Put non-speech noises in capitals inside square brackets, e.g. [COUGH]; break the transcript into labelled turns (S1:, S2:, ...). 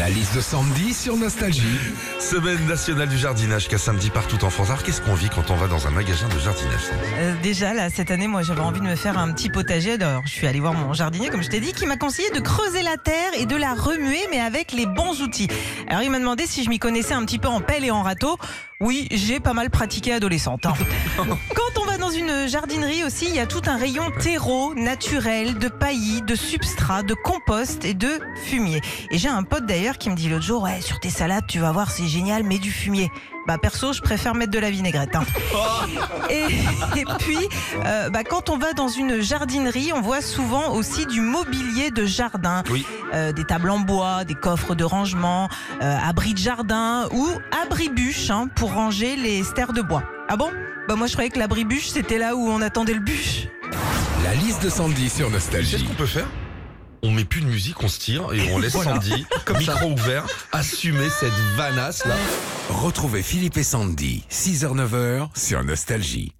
S1: La liste de Sandy sur Nostalgie.
S2: Semaine nationale du jardinage qu'à samedi partout en France. Alors qu'est-ce qu'on vit quand on va dans un magasin de jardinage
S3: Euh, déjà, là, cette année, moi, j'avais envie de me faire un petit potager. Alors, je suis allée voir mon jardinier, comme je t'ai dit, qui m'a conseillé de creuser la terre et de la remuer, mais avec les bons outils. Alors, il m'a demandé si je m'y connaissais un petit peu en pelle et en râteau. Oui, j'ai pas mal pratiqué adolescente. hein. [LAUGHS] Quand on va dans une jardinerie aussi, il y a tout un rayon terreau, naturel, de paillis, de substrat, de compost et de fumier. Et j'ai un pote d'ailleurs qui me dit l'autre jour, ouais, sur tes salades, tu vas voir, c'est génial, mets du fumier. Bah perso, je préfère mettre de la vinaigrette. hein. [LAUGHS] Et, et puis, euh, bah, quand on va dans une jardinerie, on voit souvent aussi du mobilier de jardin.
S2: Oui.
S3: Euh, des tables en bois, des coffres de rangement, euh, abris de jardin ou abri-bûches hein, pour ranger les stères de bois. Ah bon? Bah moi je croyais que l'abri-bûche c'était là où on attendait le bûche.
S1: La liste de Sandy sur Nostalgie.
S2: qu'on peut faire? On met plus de musique, on se tire et on laisse [LAUGHS] Sandy, [LAUGHS] micro ouvert, assumer cette vanasse là.
S1: Retrouvez Philippe et Sandy, 6h-9h sur Nostalgie.